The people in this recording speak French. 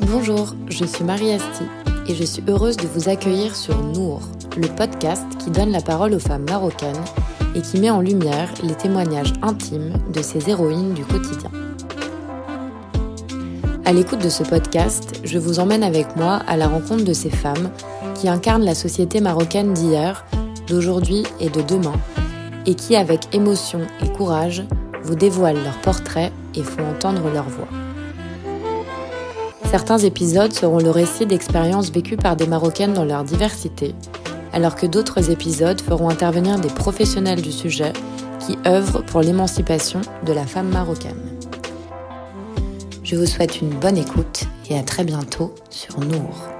Bonjour, je suis Marie Asti et je suis heureuse de vous accueillir sur Nour, le podcast qui donne la parole aux femmes marocaines et qui met en lumière les témoignages intimes de ces héroïnes du quotidien. À l'écoute de ce podcast, je vous emmène avec moi à la rencontre de ces femmes qui incarnent la société marocaine d'hier, d'aujourd'hui et de demain, et qui, avec émotion et courage, vous dévoilent leurs portraits et font entendre leur voix. Certains épisodes seront le récit d'expériences vécues par des Marocaines dans leur diversité, alors que d'autres épisodes feront intervenir des professionnels du sujet qui œuvrent pour l'émancipation de la femme marocaine. Je vous souhaite une bonne écoute et à très bientôt sur Nour.